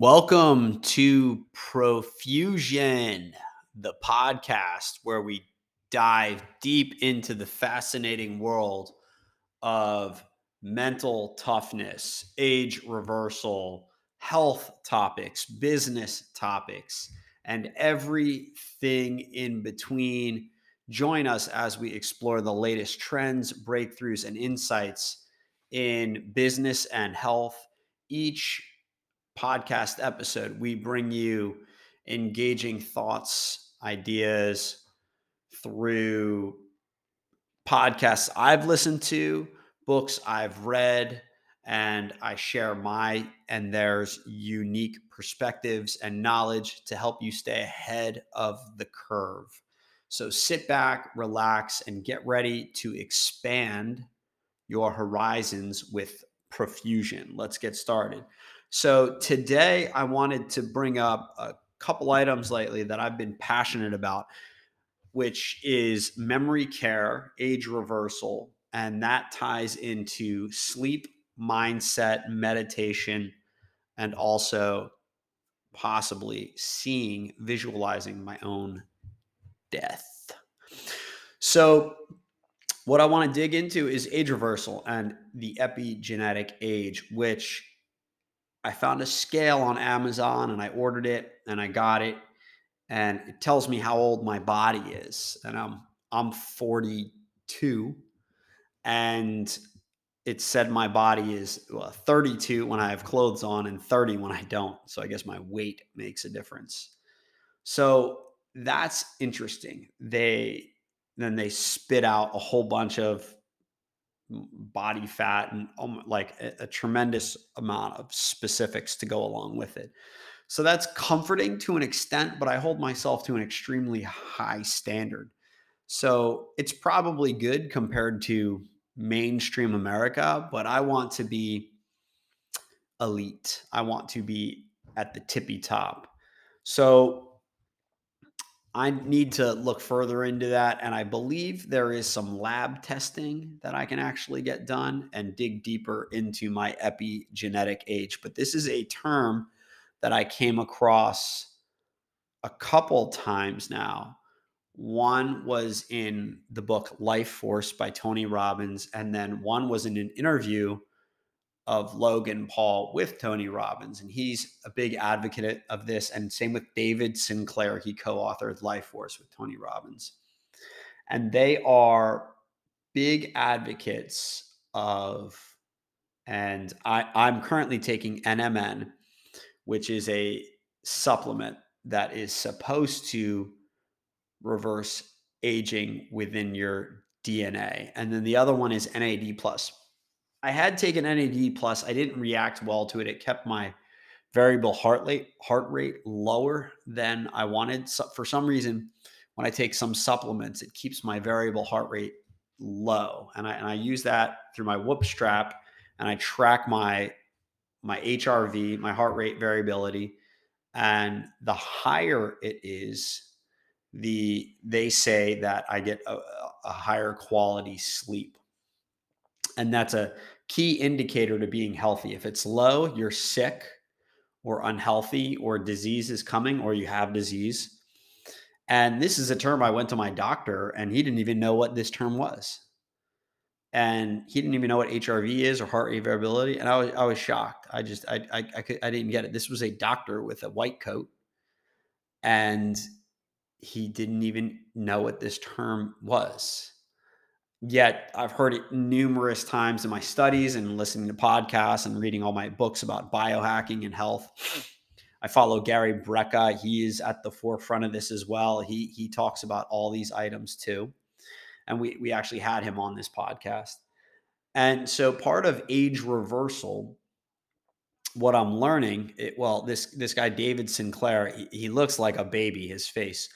Welcome to Profusion, the podcast where we dive deep into the fascinating world of mental toughness, age reversal, health topics, business topics, and everything in between. Join us as we explore the latest trends, breakthroughs, and insights in business and health. Each podcast episode, we bring you engaging thoughts, ideas through podcasts I've listened to, books I've read, and I share my and theirs unique perspectives and knowledge to help you stay ahead of the curve. So sit back, relax, and get ready to expand your horizons with profusion. Let's get started. So today I wanted to bring up a couple items lately that I've been passionate about, which is memory care, age reversal, and that ties into sleep, mindset, meditation, and also possibly seeing, visualizing my own death. So, what I want to dig into is age reversal and the epigenetic age, which I found a scale on Amazon and I ordered it and I got it and it tells me how old my body is and I'm I'm 42 and it said my body is well, 32 when I have clothes on and 30 when I don't. So I guess my weight makes a difference. So that's interesting. They then they spit out a whole bunch of body fat and um, like a, a, tremendous amount of specifics to go along with it. So that's comforting to an extent, but I hold myself to an extremely high standard. So it's probably good compared to mainstream America, but I want to be elite. I want to be at the tippy top. So I need to look further into that. And I believe there is some lab testing that I can actually get done and dig deeper into my epigenetic age. But this is a term that I came across a couple times now. One was in the book Life Force by Tony Robbins, and then one was in an interview of Logan Paul with Tony Robbins, and he's a big advocate of this. And same with David Sinclair, he co-authored Life Force with Tony Robbins, and they are big advocates of. And I, I'm currently taking NMN, which is a supplement that is supposed to reverse aging within your DNA. And then the other one is NAD plus. I had taken NAD plus. I didn't react well to it. It kept my variable heart rate heart rate lower than I wanted. So for some reason, when I take some supplements, it keeps my variable heart rate low, and I and I use that through my Whoop strap, and I track my my HRV, my heart rate variability, and the higher it is, the they say that I get a, a higher quality sleep and that's a key indicator to being healthy. If it's low, you're sick or unhealthy or disease is coming or you have disease. And this is a term I went to my doctor and he didn't even know what this term was. And he didn't even know what HRV is or heart rate variability. And I was, I was shocked. I just, I, I, I, could, I didn't get it. This was a doctor with a white coat and he didn't even know what this term was. Yet I've heard it numerous times in my studies and listening to podcasts and reading all my books about biohacking and health. I follow Gary Brecka. He is at the forefront of this as well. He he talks about all these items too. And we we actually had him on this podcast. And so part of age reversal what I'm learning, it, well, this this guy David Sinclair, he, he looks like a baby, his face,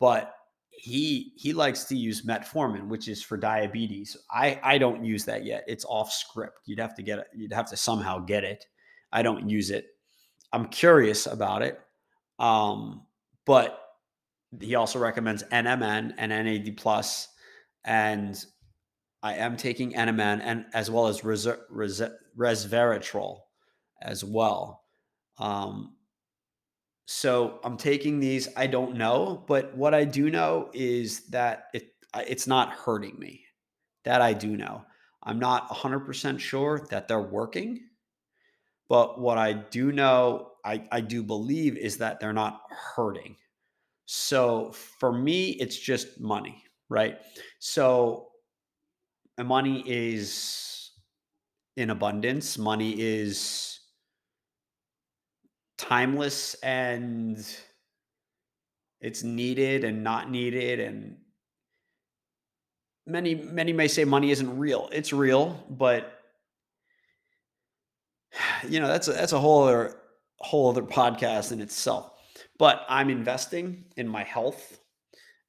but he he likes to use metformin, which is for diabetes. I I don't use that yet. It's off script. You'd have to get it. You'd have to somehow get it. I don't use it. I'm curious about it. Um, but he also recommends NMN and NAD plus, and I am taking NMN and as well as res- res- resveratrol as well. Um, so I'm taking these. I don't know, but what I do know is that it it's not hurting me. That I do know. I'm not 100% sure that they're working, but what I do know, I, I do believe is that they're not hurting. So for me, it's just money, right? So money is in abundance. Money is timeless and it's needed and not needed and many many may say money isn't real. It's real but you know that's a, that's a whole other whole other podcast in itself. But i'm investing in my health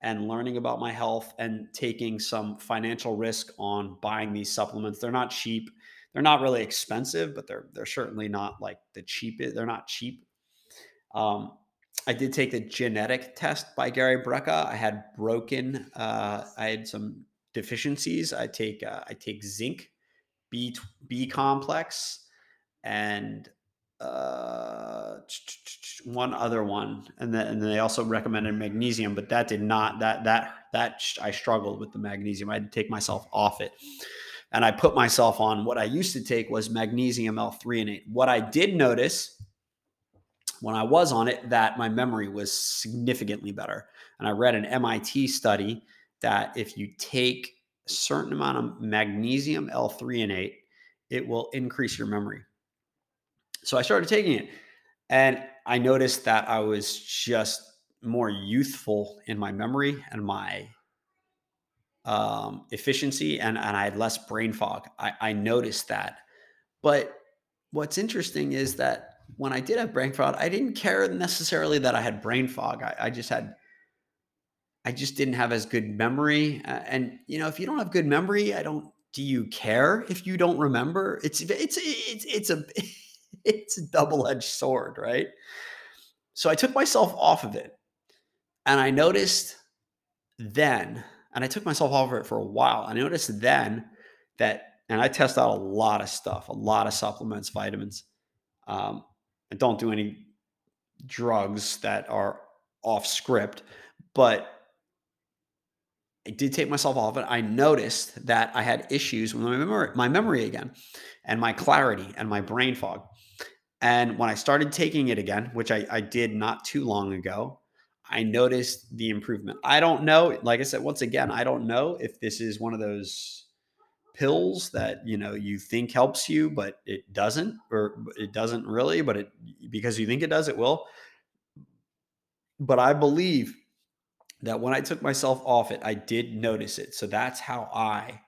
and learning about my health and taking some financial risk on buying these supplements. They're not cheap they're not really expensive but they're they're certainly not like the cheapest they're not cheap um, I did take the genetic test by Gary Brecka. I had broken. Uh, I had some deficiencies. I take uh, I take zinc, B B complex, and uh, one other one, and then and then they also recommended magnesium, but that did not that that that I struggled with the magnesium. I had to take myself off it, and I put myself on what I used to take was magnesium L-threonate. What I did notice when I was on it that my memory was significantly better. And I read an MIT study that if you take a certain amount of magnesium L-threonate, it will increase your memory. So I started taking it and I noticed that I was just more youthful in my memory and my um, efficiency and, and I had less brain fog. I, I noticed that. But what's interesting is that when I did have brain fog, I didn't care necessarily that I had brain fog. I, I just had, I just didn't have as good memory. And you know, if you don't have good memory, I don't. Do you care if you don't remember? It's it's it's it's a it's a double edged sword, right? So I took myself off of it, and I noticed then, and I took myself off of it for a while. I noticed then that, and I test out a lot of stuff, a lot of supplements, vitamins. Um, and don't do any drugs that are off script. But I did take myself off of it. I noticed that I had issues with my memory, my memory again, and my clarity and my brain fog. And when I started taking it again, which I, I did not too long ago, I noticed the improvement. I don't know, like I said, once again, I don't know if this is one of those pills that you know you think helps you but it doesn't or it doesn't really but it because you think it does it will. But i believe that when i took myself off it i did notice it. So that's how i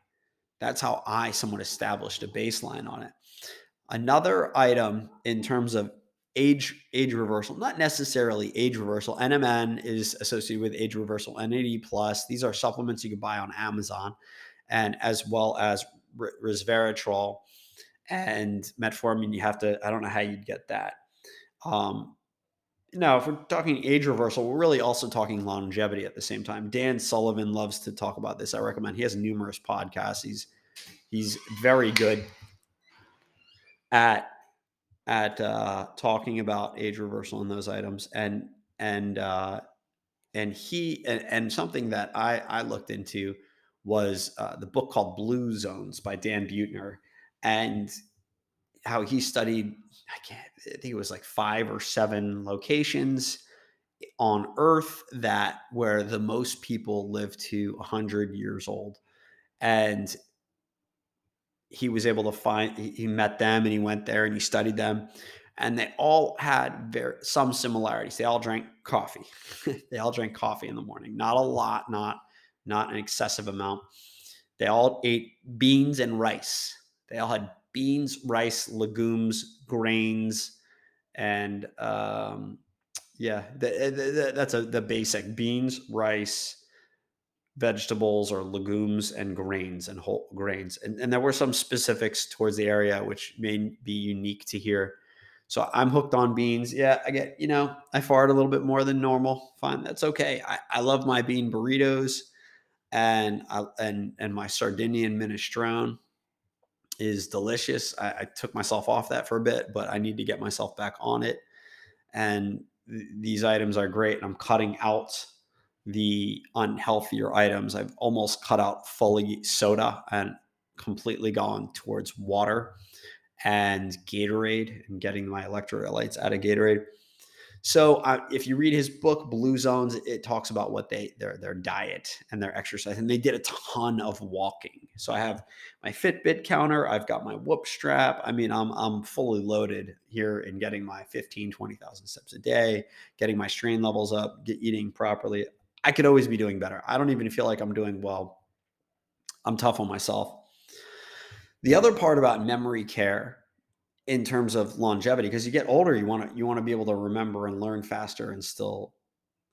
that's how i somewhat established a baseline on it. Another item in terms of age age reversal not necessarily age reversal nmn is associated with age reversal nad plus these are supplements you can buy on amazon and as well as resveratrol and metformin. You have to. I don't know how you'd get that. Um, now, if we're talking age reversal, we're really also talking longevity at the same time. Dan Sullivan loves to talk about this. I recommend. He has numerous podcasts. He's he's very good at at uh, talking about age reversal and those items and and uh, and he and, and something that I I looked into was uh, the book called Blue Zones by Dan Buettner, and how he studied, I can't, I think it was like five or seven locations on Earth that where the most people live to 100 years old, and he was able to find. He met them and he went there and he studied them, and they all had very some similarities. They all drank coffee. they all drank coffee in the morning. Not a lot, not not an excessive amount. They all ate beans and rice. They all had beans, rice, legumes, grains, and um, yeah, the, the, the, that's a, the basic beans, rice, vegetables or legumes and grains and whole grains. And, and there were some specifics towards the area which may be unique to here. So I'm hooked on beans. Yeah, I get, you know, I fart a little bit more than normal. Fine. That's okay. I, I love my bean burritos and I, and and my Sardinian minestrone is delicious. I, I, took myself off that for a bit, but I need to get myself back on it. And th- these items are great and I'm cutting out the unhealthier items. I've almost cut out fully soda and completely gone towards water and Gatorade and getting my electrolytes out of Gatorade. So uh, if you read his book Blue Zones, it talks about what they their their diet and their exercise, and they did a ton of walking. So I have my Fitbit counter, I've got my Whoop strap. I mean, I'm I'm fully loaded here in getting my 15, 20,000 steps a day, getting my strain levels up, get, eating properly. I could always be doing better. I don't even feel like I'm doing well. I'm tough on myself. The other part about memory care in terms of longevity because you get older you want to you want to be able to remember and learn faster and still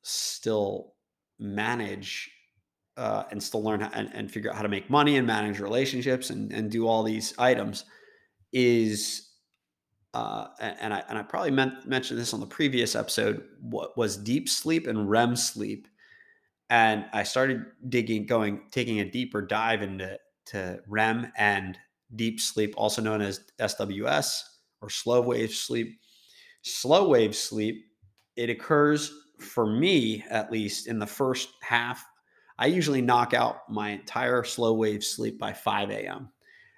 still manage uh, and still learn how, and, and figure out how to make money and manage relationships and, and do all these items is uh, and I and I probably meant, mentioned this on the previous episode what was deep sleep and REM sleep and I started digging going taking a deeper dive into to REM and deep sleep, also known as SWS or slow wave sleep. Slow wave sleep, it occurs for me, at least in the first half. I usually knock out my entire slow wave sleep by 5 a.m.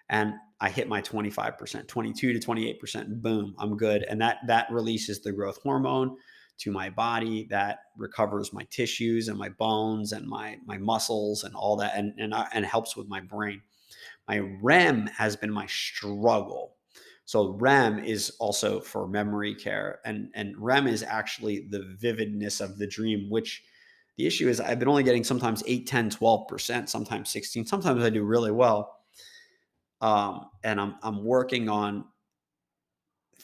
and I hit my 25%, 22 to 28%. Boom, I'm good. And that that releases the growth hormone to my body that recovers my tissues and my bones and my my muscles and all that and and, and helps with my brain. My REM has been my struggle. So REM is also for memory care, and and REM is actually the vividness of the dream, which the issue is I've been only getting sometimes 8, 10, 12%, sometimes 16. Sometimes I do really well. Um, and I'm I'm working on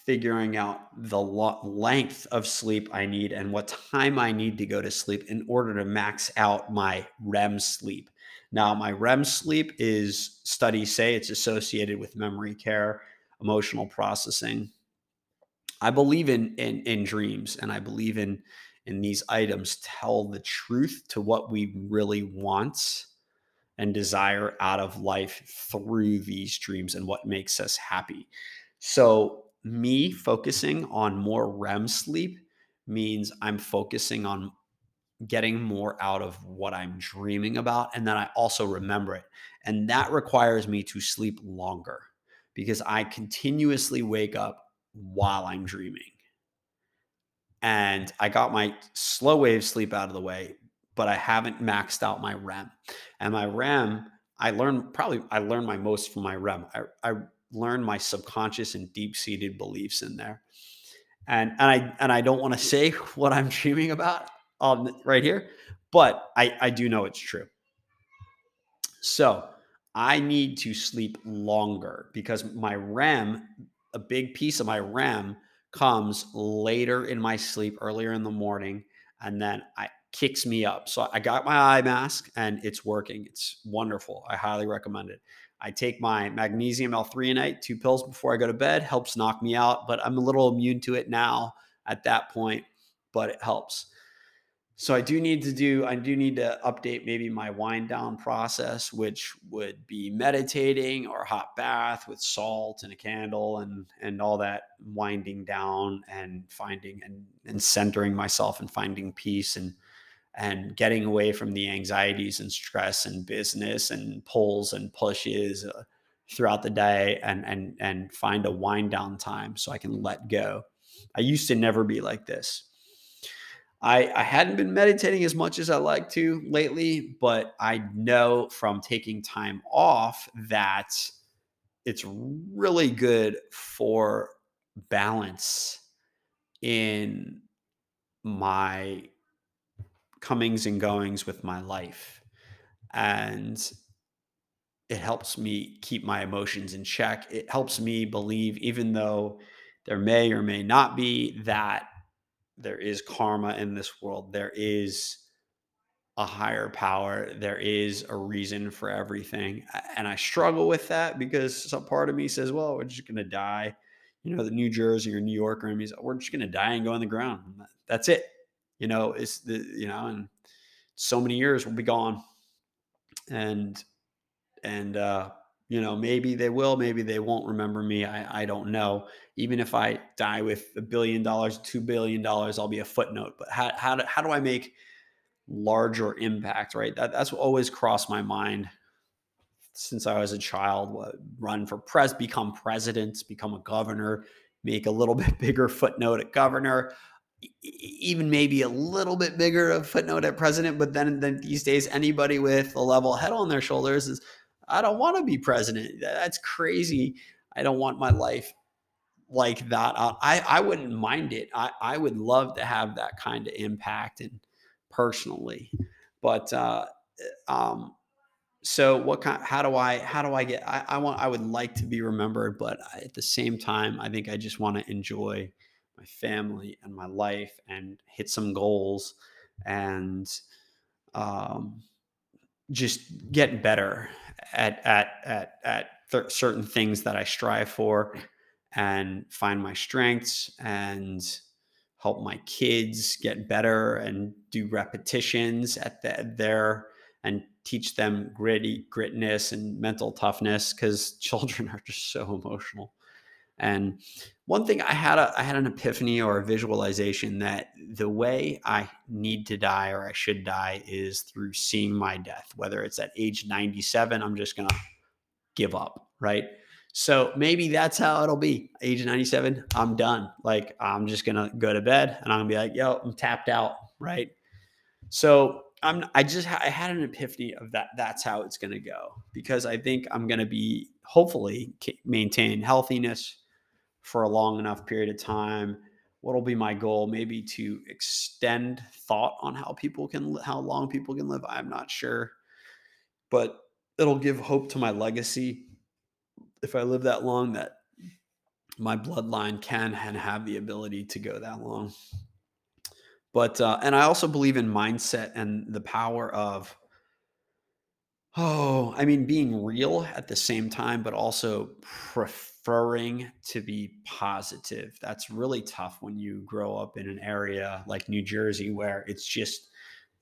figuring out the lo- length of sleep I need and what time I need to go to sleep in order to max out my REM sleep. Now, my REM sleep is studies say it's associated with memory care, emotional processing. I believe in in, in dreams, and I believe in in these items tell the truth to what we really want and desire out of life through these dreams and what makes us happy. So, me focusing on more REM sleep means I'm focusing on getting more out of what I'm dreaming about. And then I also remember it. And that requires me to sleep longer because I continuously wake up while I'm dreaming. And I got my slow wave sleep out of the way, but I haven't maxed out my REM. And my REM, I learned probably, I learned my most from my REM. I, I learned my subconscious and deep seated beliefs in there. And, and I and I don't want to say what I'm dreaming about um, right here, but I, I do know it's true. So I need to sleep longer because my REM, a big piece of my REM comes later in my sleep, earlier in the morning, and then I kicks me up. So I got my eye mask and it's working. It's wonderful. I highly recommend it. I take my magnesium L-threonate, two pills before I go to bed, helps knock me out, but I'm a little immune to it now at that point, but it helps. So I do need to do, I do need to update maybe my wind down process, which would be meditating or hot bath with salt and a candle and and all that winding down and finding and, and centering myself and finding peace and and getting away from the anxieties and stress and business and pulls and pushes uh, throughout the day and and and find a wind down time so I can let go. I used to never be like this I, I hadn't been meditating as much as I like to lately, but I know from taking time off that it's really good for balance in my comings and goings with my life. And it helps me keep my emotions in check. It helps me believe, even though there may or may not be that there is karma in this world. There is a higher power. There is a reason for everything. And I struggle with that because some part of me says, well, we're just going to die. You know, the New Jersey or New Yorker and me, we're just going to die and go on the ground. That's it. You know, it's the, you know, and so many years will be gone. And, and, uh, You know, maybe they will, maybe they won't remember me. I, I don't know. Even if I die with a billion dollars, two billion dollars, I'll be a footnote. But how, how, do, how do I make larger impact, right? That, that's always crossed my mind since I was a child. Run for pres, become president, become a governor, make a little bit bigger footnote at governor, even maybe a little bit bigger of footnote at president. But then, then these days, anybody with a level head on their shoulders is, I don't want to be president. That's crazy. I don't want my life like that. I, I wouldn't mind it. I, I would love to have that kind of impact and personally, but, uh, um, so what kind how do i how do i get I, I, want i would like to be remembered but at the same time i think i just want to enjoy my family and my life and hit some goals and um, just get better at at at at th- certain things that i strive for and find my strengths and help my kids get better and do repetitions at the, their and teach them gritty gritness and mental toughness because children are just so emotional. And one thing i had a i had an epiphany or a visualization that the way i need to die or i should die is through seeing my death. Whether it's at age 97 i'm just gonna give up right? So maybe that's how it'll be. Age 97 i'm done. Like i'm just gonna go to bed and i'm gonna be like yo i'm tapped out right? So I'm I just I had an epiphany of that that's how it's to go. Because I think I'm to be hopefully maintain healthiness for a long enough period of time. What'll be my goal? Maybe to extend thought on how people can how long people can live. I'm not sure, but it'll give hope to my legacy if I live that long that my bloodline can and have the ability to go that long. But uh, and I also believe in mindset and the power of oh, I mean being real at the same time, but also preferring to be positive. That's really tough when you grow up in an area like New Jersey where it's just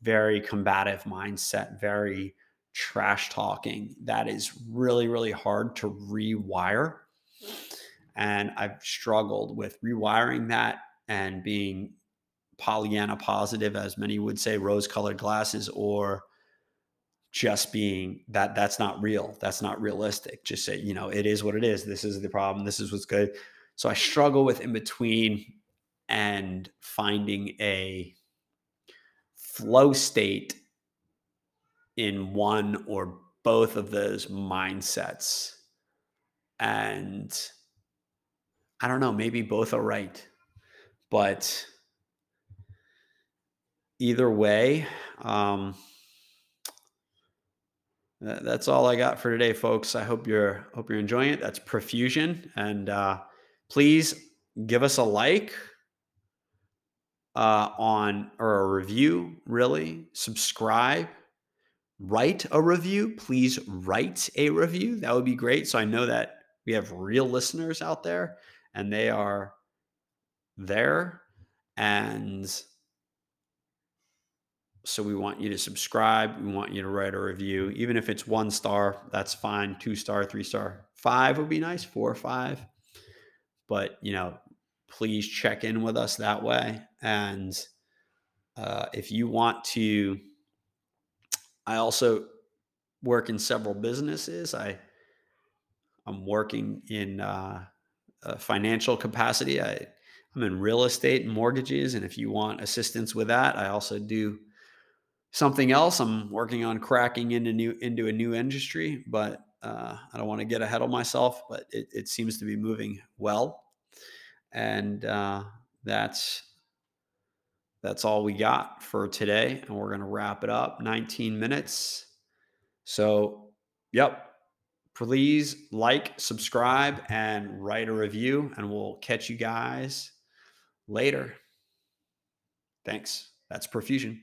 very combative mindset, very trash talking. That is really, really hard to rewire. And I've struggled with rewiring that and being Pollyanna positive, as many would say, rose colored glasses, or just being that that's not real. That's not realistic. Just say, you know, it is what it is. This is the problem. This is what's good. So I struggle with in between and finding a flow state in one or both of those mindsets. And I don't know, maybe both are right. But either way, um, that's all I got for today, folks. I hope you're hope you're enjoying it. That's profusion, and uh, please give us a like uh, on or a review. Really, subscribe, write a review. Please write a review. That would be great. So I know that we have real listeners out there, and they are there, and so we want you to subscribe. We want you to write a review. Even if it's one star, that's fine. Two star, three star, five would be nice. Four or five. But, you know, please check in with us that way. And uh, if you want to, I also work in several businesses. I, I'm working in uh, a financial capacity. I, I'm in real estate and mortgages. And if you want assistance with that, I also do something else. I'm working on cracking into new into a new industry, but uh, I don't want to get ahead of myself. But it, it seems to be moving well, and uh, that's that's all we got for today. And we're gonna wrap it up. 19 minutes. So, yep. Please like, subscribe, and write a review, and we'll catch you guys later. Thanks. That's profusion.